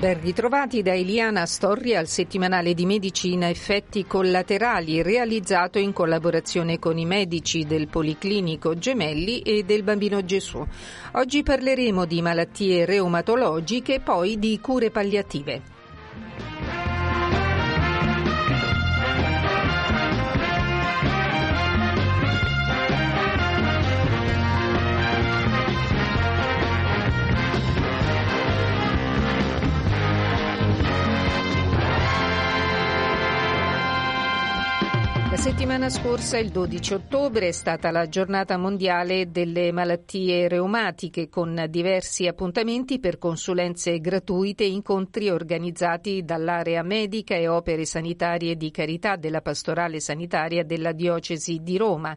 Ben ritrovati da Eliana Storri al settimanale di medicina Effetti collaterali realizzato in collaborazione con i medici del Policlinico Gemelli e del Bambino Gesù. Oggi parleremo di malattie reumatologiche e poi di cure palliative. Settimana scorsa, il 12 ottobre, è stata la giornata mondiale delle malattie reumatiche con diversi appuntamenti per consulenze gratuite incontri organizzati dall'area medica e opere sanitarie di carità della pastorale sanitaria della diocesi di Roma.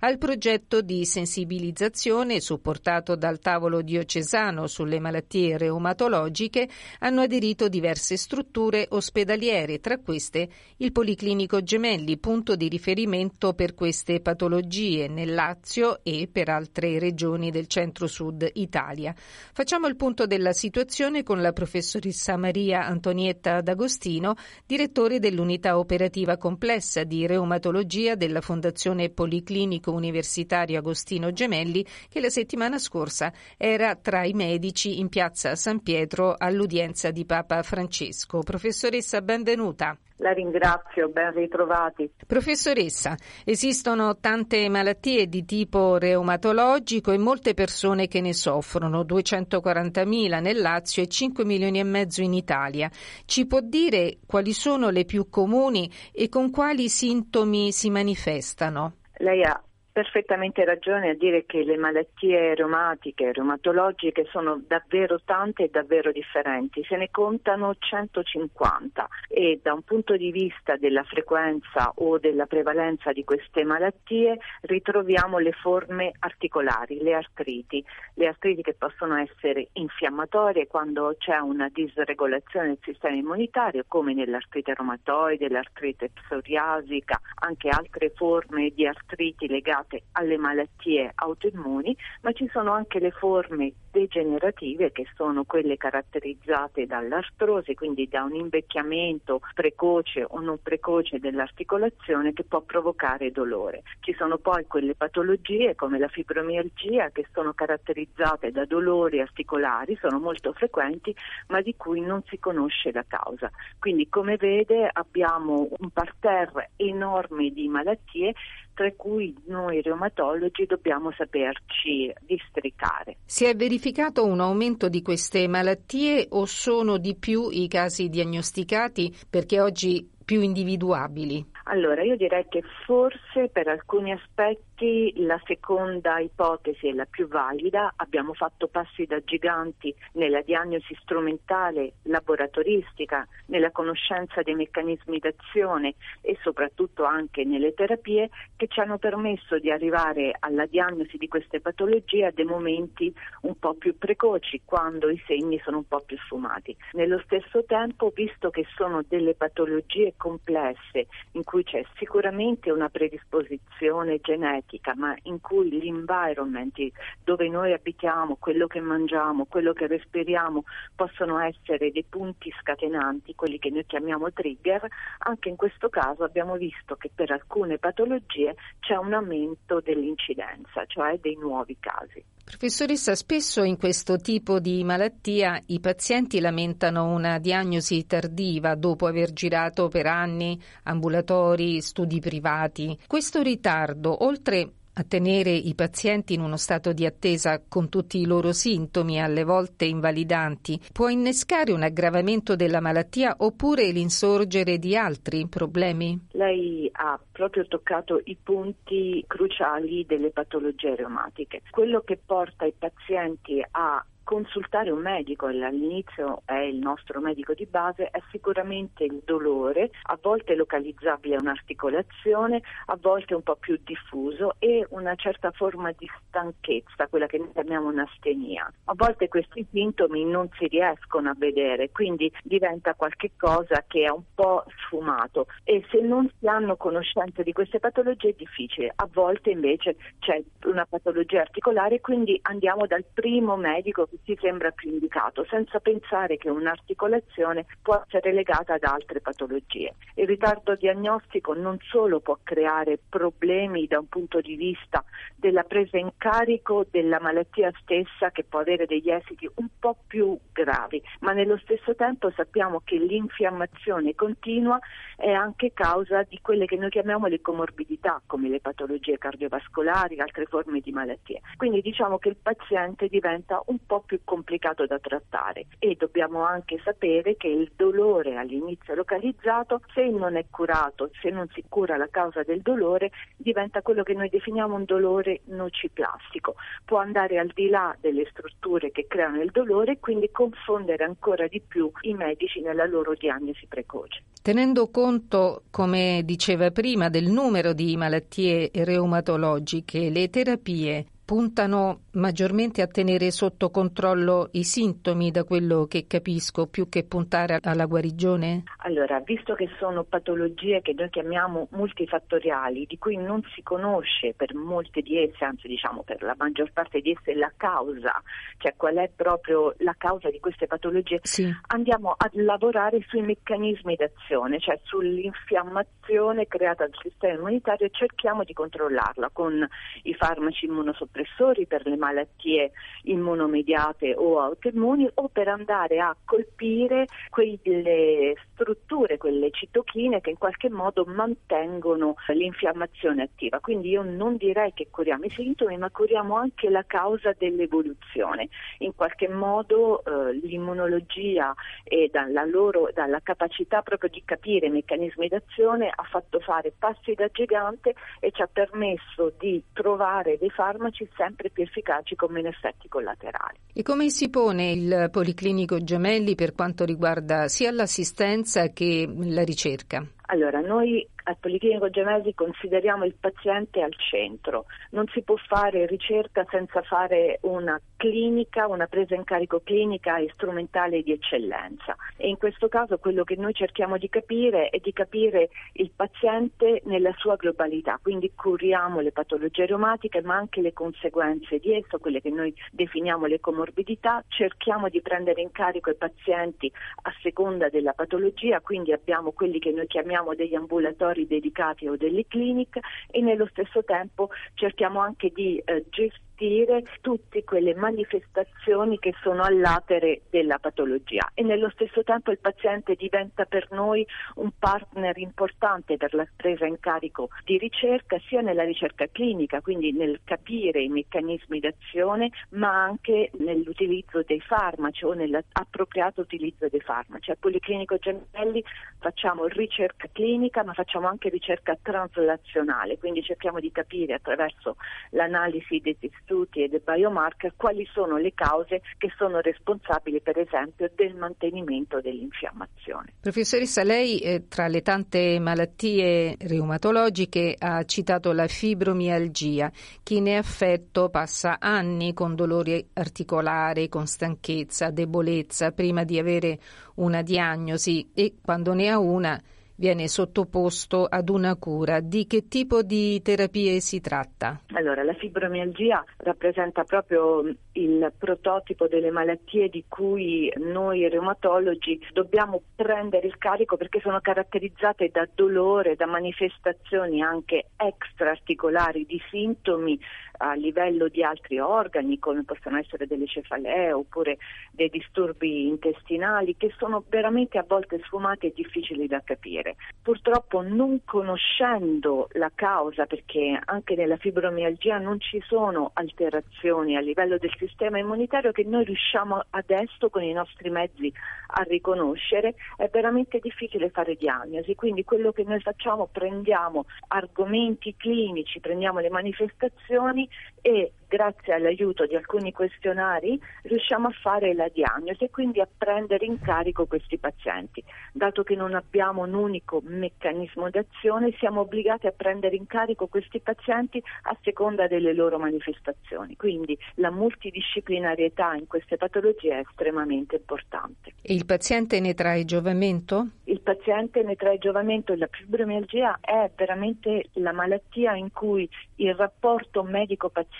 Al progetto di sensibilizzazione supportato dal tavolo diocesano sulle malattie reumatologiche hanno aderito diverse strutture ospedaliere, tra queste il Policlinico Gemelli, punto di di riferimento per queste patologie nel Lazio e per altre regioni del centro-sud Italia. Facciamo il punto della situazione con la professoressa Maria Antonietta D'Agostino, direttore dell'unità operativa complessa di reumatologia della Fondazione Policlinico Universitario Agostino Gemelli, che la settimana scorsa era tra i medici in piazza San Pietro all'udienza di Papa Francesco. Professoressa, benvenuta. La ringrazio, ben ritrovati. Professoressa, esistono tante malattie di tipo reumatologico e molte persone che ne soffrono, 240.000 nel Lazio e 5 milioni e mezzo in Italia. Ci può dire quali sono le più comuni e con quali sintomi si manifestano? Lei ha perfettamente ragione a dire che le malattie reumatiche, reumatologiche sono davvero tante e davvero differenti, se ne contano 150 e da un punto di vista della frequenza o della prevalenza di queste malattie ritroviamo le forme articolari, le artriti, le artriti che possono essere infiammatorie quando c'è una disregolazione del sistema immunitario come nell'artrite reumatoide, l'artrite psoriasica, anche altre forme di artriti legate legate alle malattie autoimmuni, ma ci sono anche le forme degenerative che sono quelle caratterizzate dall'artrosi, quindi da un invecchiamento precoce o non precoce dell'articolazione che può provocare dolore. Ci sono poi quelle patologie come la fibromialgia che sono caratterizzate da dolori articolari, sono molto frequenti, ma di cui non si conosce la causa. Quindi come vede abbiamo un parterre enorme di malattie tra cui noi reumatologi dobbiamo saperci districare. Si è verificato un aumento di queste malattie o sono di più i casi diagnosticati perché oggi più individuabili? Allora, io direi che forse per alcuni aspetti la seconda ipotesi è la più valida. Abbiamo fatto passi da giganti nella diagnosi strumentale laboratoristica, nella conoscenza dei meccanismi d'azione e soprattutto anche nelle terapie che ci hanno permesso di arrivare alla diagnosi di queste patologie a dei momenti un po' più precoci, quando i segni sono un po' più sfumati. Nello stesso tempo, visto che sono delle patologie complesse in cui c'è sicuramente una predisposizione genetica, ma in cui l'environment dove noi abitiamo, quello che mangiamo, quello che respiriamo possono essere dei punti scatenanti, quelli che noi chiamiamo trigger, anche in questo caso abbiamo visto che per alcune patologie c'è un aumento dell'incidenza, cioè dei nuovi casi. Professoressa, spesso in questo tipo di malattia i pazienti lamentano una diagnosi tardiva dopo aver girato per anni ambulatori, studi privati. Questo ritardo, oltre a tenere i pazienti in uno stato di attesa con tutti i loro sintomi, alle volte invalidanti, può innescare un aggravamento della malattia oppure l'insorgere di altri problemi? Lei ha proprio toccato i punti cruciali delle patologie reumatiche. Quello che porta i pazienti a consultare un medico, all'inizio è il nostro medico di base, è sicuramente il dolore, a volte localizzabile a un'articolazione, a volte un po' più diffuso e una certa forma di stanchezza, quella che noi chiamiamo un'astenia. A volte questi sintomi non si riescono a vedere, quindi diventa qualcosa che è un po' sfumato e se non si hanno conoscenza di queste patologie è difficile. A volte invece c'è una patologia articolare, quindi andiamo dal primo medico ci sembra più indicato, senza pensare che un'articolazione può essere legata ad altre patologie. Il ritardo diagnostico non solo può creare problemi da un punto di vista della presa in carico della malattia stessa che può avere degli esiti un po' più gravi, ma nello stesso tempo sappiamo che l'infiammazione continua è anche causa di quelle che noi chiamiamo le comorbidità, come le patologie cardiovascolari, altre forme di malattie. Quindi diciamo che il paziente diventa un po' più complicato da trattare e dobbiamo anche sapere che il dolore all'inizio localizzato, se non è curato, se non si cura la causa del dolore, diventa quello che noi definiamo un dolore nociplastico. Può andare al di là delle strutture che creano il dolore e quindi confondere ancora di più i medici nella loro diagnosi precoce. Tenendo conto, come diceva prima, del numero di malattie reumatologiche, le terapie puntano maggiormente a tenere sotto controllo i sintomi, da quello che capisco, più che puntare alla guarigione? Allora, visto che sono patologie che noi chiamiamo multifattoriali, di cui non si conosce per molte di esse, anzi diciamo per la maggior parte di esse la causa, cioè qual è proprio la causa di queste patologie, sì. andiamo a lavorare sui meccanismi d'azione, cioè sull'infiammazione creata dal sistema immunitario e cerchiamo di controllarla con i farmaci immunosoppressi immunosoppressori per le malattie immunomediate o autoimmuni o per andare a colpire quelle strutture, quelle citochine che in qualche modo mantengono l'infiammazione attiva. Quindi io non direi che curiamo i sintomi, ma curiamo anche la causa dell'evoluzione. In qualche modo eh, l'immunologia e dalla, loro, dalla capacità proprio di capire i meccanismi d'azione ha fatto fare passi da gigante e ci ha permesso di trovare dei farmaci farmaci sempre più efficaci con meno effetti collaterali. E come si pone il Policlinico Gemelli per quanto riguarda sia l'assistenza che la ricerca? Allora, noi al Policlinico Gemelli consideriamo il paziente al centro. Non si può fare ricerca senza fare una clinica, una presa in carico clinica e strumentale di eccellenza. E in questo caso quello che noi cerchiamo di capire è di capire il paziente nella sua globalità, quindi curiamo le patologie reumatiche ma anche le conseguenze di esso, quelle che noi definiamo le comorbidità, cerchiamo di prendere in carico i pazienti a seconda della patologia, quindi abbiamo quelli che noi chiamiamo degli ambulatori laboratori dedicati o delle cliniche e nello stesso tempo cerchiamo anche di eh, gestire gestire tutte quelle manifestazioni che sono all'atere della patologia e nello stesso tempo il paziente diventa per noi un partner importante per la presa in carico di ricerca sia nella ricerca clinica, quindi nel capire i meccanismi d'azione, ma anche nell'utilizzo dei farmaci o nell'appropriato utilizzo dei farmaci. Al Policlinico Gemelli facciamo ricerca clinica, ma facciamo anche ricerca translazionale, quindi cerchiamo di capire attraverso l'analisi dei studi e dei biomarker quali sono le cause che sono responsabili per esempio del mantenimento dell'infiammazione. Professoressa, lei eh, tra le tante malattie reumatologiche ha citato la fibromialgia. Chi ne è affetto passa anni con dolori articolari, con stanchezza, debolezza prima di avere una diagnosi e quando ne ha una viene sottoposto ad una cura. Di che tipo di terapie si tratta? Allora, la fibromialgia rappresenta proprio il prototipo delle malattie di cui noi reumatologi dobbiamo prendere il carico perché sono caratterizzate da dolore, da manifestazioni anche extraarticolari di sintomi a livello di altri organi come possono essere delle cefalee oppure dei disturbi intestinali che sono veramente a volte sfumati e difficili da capire. Purtroppo non conoscendo la causa perché anche nella fibromialgia non ci sono alterazioni a livello del sistema immunitario che noi riusciamo adesso con i nostri mezzi a riconoscere, è veramente difficile fare diagnosi. Quindi quello che noi facciamo prendiamo argomenti clinici, prendiamo le manifestazioni e grazie all'aiuto di alcuni questionari riusciamo a fare la diagnosi e quindi a prendere in carico questi pazienti. Dato che non abbiamo un unico meccanismo d'azione, siamo obbligati a prendere in carico questi pazienti a seconda delle loro manifestazioni. Quindi la multidisciplinarietà in queste patologie è estremamente importante. E il paziente ne trae giovamento? Il paziente ne trae giovamento. La fibromialgia è veramente la malattia in cui il rapporto medico-paziente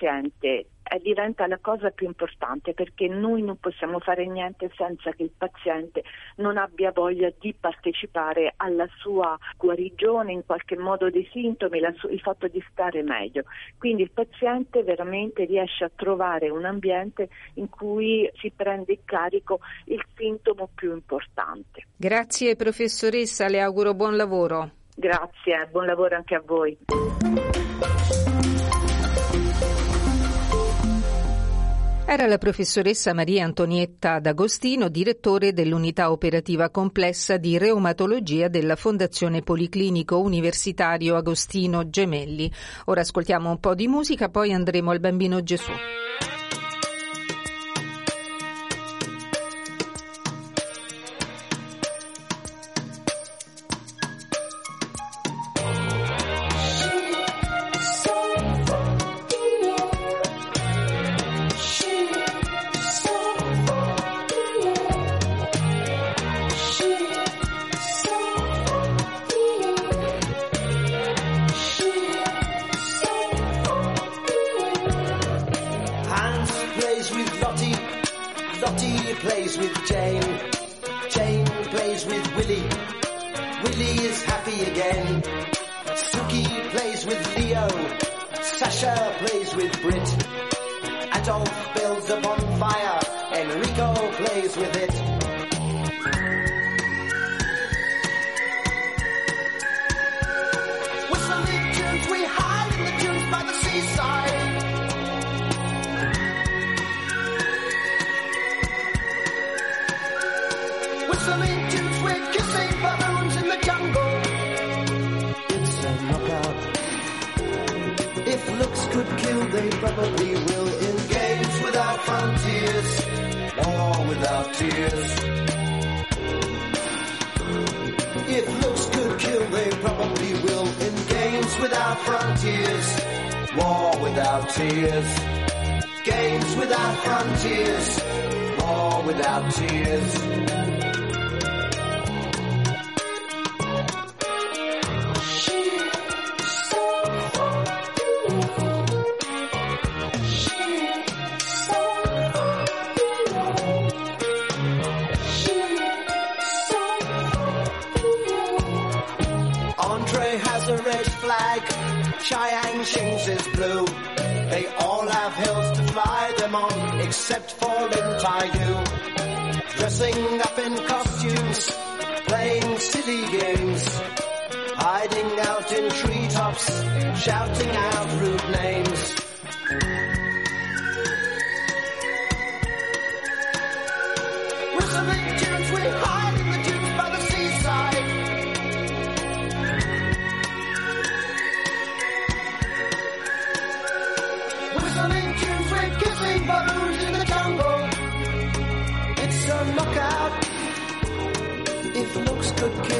eh, diventa la cosa più importante perché noi non possiamo fare niente senza che il paziente non abbia voglia di partecipare alla sua guarigione, in qualche modo dei sintomi, su- il fatto di stare meglio. Quindi il paziente veramente riesce a trovare un ambiente in cui si prende in carico il sintomo più importante. Grazie professoressa, le auguro buon lavoro. Grazie, buon lavoro anche a voi. Era la professoressa Maria Antonietta D'Agostino, direttore dell'unità operativa complessa di reumatologia della Fondazione Policlinico Universitario Agostino Gemelli. Ora ascoltiamo un po' di musica, poi andremo al Bambino Gesù. With Brit. Adolf builds a bonfire. Enrico plays with it. They probably will. engage without frontiers, war without tears. If looks could kill, they probably will. In games without frontiers, war without tears. Games without frontiers, war without tears. Flag, Chiang Shing's is blue. They all have hills to fly them on, except for Lin Taiyu. Dressing up in costumes, playing silly games, hiding out in treetops, shouting out rude names.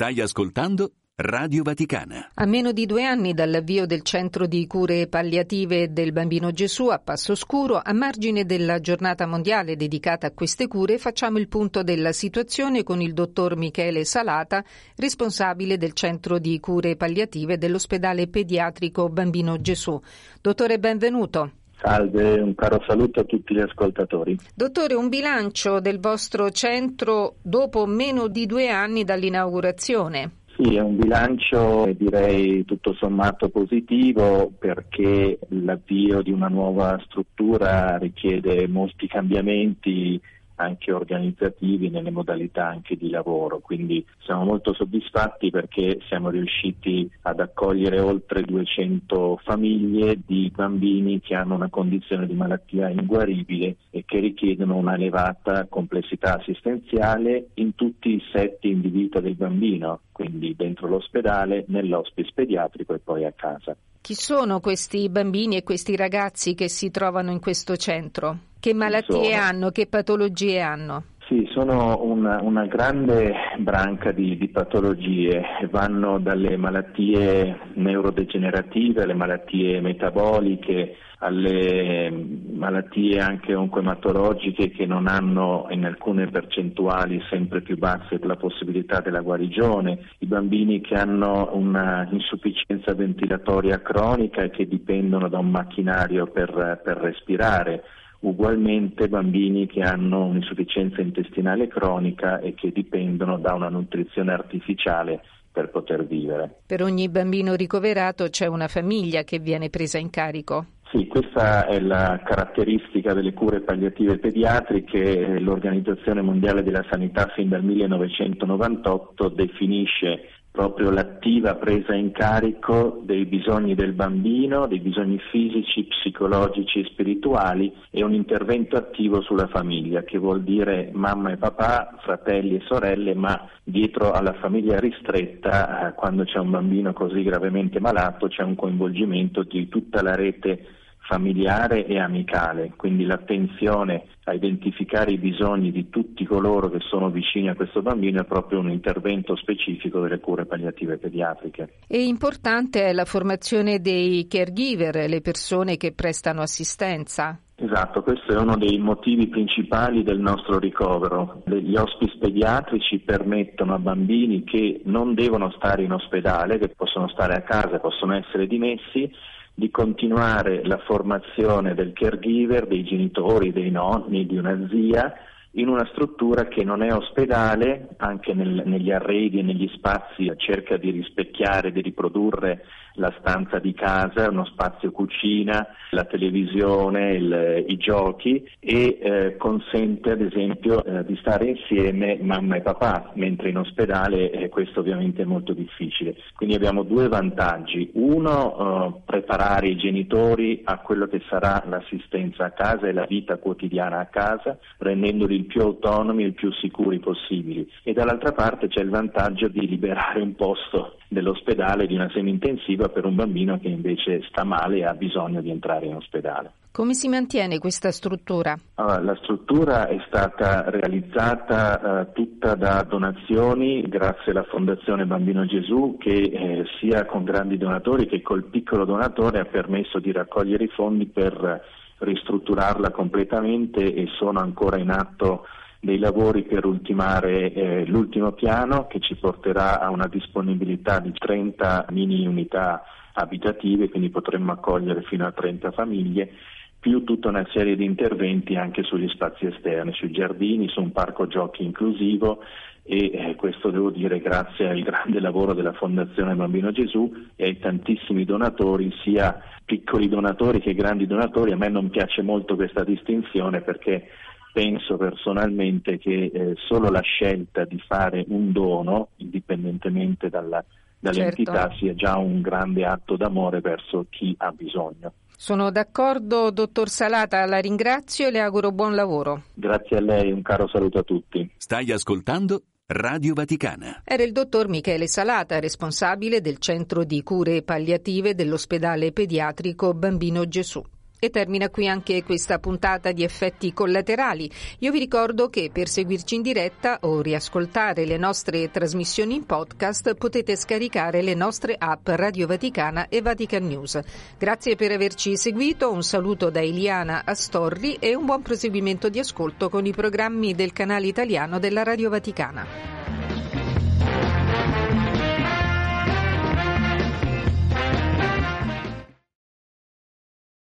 Stai ascoltando Radio Vaticana. A meno di due anni dall'avvio del centro di cure palliative del Bambino Gesù a Passo Scuro, a margine della giornata mondiale dedicata a queste cure, facciamo il punto della situazione con il dottor Michele Salata, responsabile del centro di cure palliative dell'ospedale pediatrico Bambino Gesù. Dottore, benvenuto. Salve, un caro saluto a tutti gli ascoltatori. Dottore, un bilancio del vostro centro dopo meno di due anni dall'inaugurazione. Sì, è un bilancio direi tutto sommato positivo perché l'avvio di una nuova struttura richiede molti cambiamenti anche organizzativi nelle modalità anche di lavoro, quindi siamo molto soddisfatti perché siamo riusciti ad accogliere oltre 200 famiglie di bambini che hanno una condizione di malattia inguaribile e che richiedono una elevata complessità assistenziale in tutti i setting di vita del bambino, quindi dentro l'ospedale, nell'hospice pediatrico e poi a casa. Chi sono questi bambini e questi ragazzi che si trovano in questo centro? Che malattie hanno? Che patologie hanno? Sì, sono una, una grande branca di, di, patologie, vanno dalle malattie neurodegenerative alle malattie metaboliche, alle malattie anche oncoematologiche che non hanno in alcune percentuali sempre più basse la possibilità della guarigione, i bambini che hanno una insufficienza ventilatoria cronica e che dipendono da un macchinario per, per respirare ugualmente bambini che hanno un'insufficienza intestinale cronica e che dipendono da una nutrizione artificiale per poter vivere. Per ogni bambino ricoverato c'è una famiglia che viene presa in carico. Sì, questa è la caratteristica delle cure palliative pediatriche. L'Organizzazione Mondiale della Sanità fin dal 1998 definisce proprio l'attiva presa in carico dei bisogni del bambino, dei bisogni fisici, psicologici e spirituali e un intervento attivo sulla famiglia, che vuol dire mamma e papà, fratelli e sorelle, ma dietro alla famiglia ristretta, eh, quando c'è un bambino così gravemente malato, c'è un coinvolgimento di tutta la rete familiare e amicale, quindi l'attenzione a identificare i bisogni di tutti coloro che sono vicini a questo bambino è proprio un intervento specifico delle cure palliative pediatriche. E importante la formazione dei caregiver, le persone che prestano assistenza. Esatto, questo è uno dei motivi principali del nostro ricovero. Gli hospice pediatrici permettono a bambini che non devono stare in ospedale, che possono stare a casa, possono essere dimessi, di continuare la formazione del caregiver, dei genitori, dei nonni, di una zia, in una struttura che non è ospedale, anche nel, negli arredi e negli spazi cerca di rispecchiare, di riprodurre la stanza di casa, uno spazio cucina, la televisione, il, i giochi e eh, consente ad esempio eh, di stare insieme mamma e papà, mentre in ospedale eh, questo ovviamente è molto difficile. Quindi abbiamo due vantaggi. Uno, eh, preparare i genitori a quello che sarà l'assistenza a casa e la vita quotidiana a casa, rendendoli il più autonomi e il più sicuri possibili. E dall'altra parte c'è il vantaggio di liberare un posto dell'ospedale di una semi-intensiva per un bambino che invece sta male e ha bisogno di entrare in ospedale. Come si mantiene questa struttura? Allora, la struttura è stata realizzata eh, tutta da donazioni grazie alla Fondazione Bambino Gesù che eh, sia con grandi donatori che col piccolo donatore ha permesso di raccogliere i fondi per ristrutturarla completamente e sono ancora in atto dei lavori per ultimare eh, l'ultimo piano che ci porterà a una disponibilità di 30 mini unità abitative, quindi potremmo accogliere fino a 30 famiglie, più tutta una serie di interventi anche sugli spazi esterni, sui giardini, su un parco giochi inclusivo e eh, questo devo dire grazie al grande lavoro della Fondazione Bambino Gesù e ai tantissimi donatori, sia piccoli donatori che grandi donatori. A me non piace molto questa distinzione perché penso personalmente che eh, solo la scelta di fare un dono, indipendentemente dalla, dall'entità, certo. sia già un grande atto d'amore verso chi ha bisogno. Sono d'accordo, dottor Salata, la ringrazio e le auguro buon lavoro. Grazie a lei, un caro saluto a tutti. Stai ascoltando Radio Vaticana. Era il dottor Michele Salata, responsabile del centro di cure palliative dell'ospedale pediatrico Bambino Gesù. E termina qui anche questa puntata di effetti collaterali. Io vi ricordo che per seguirci in diretta o riascoltare le nostre trasmissioni in podcast potete scaricare le nostre app Radio Vaticana e Vatican News. Grazie per averci seguito, un saluto da Eliana Astorri e un buon proseguimento di ascolto con i programmi del canale italiano della Radio Vaticana.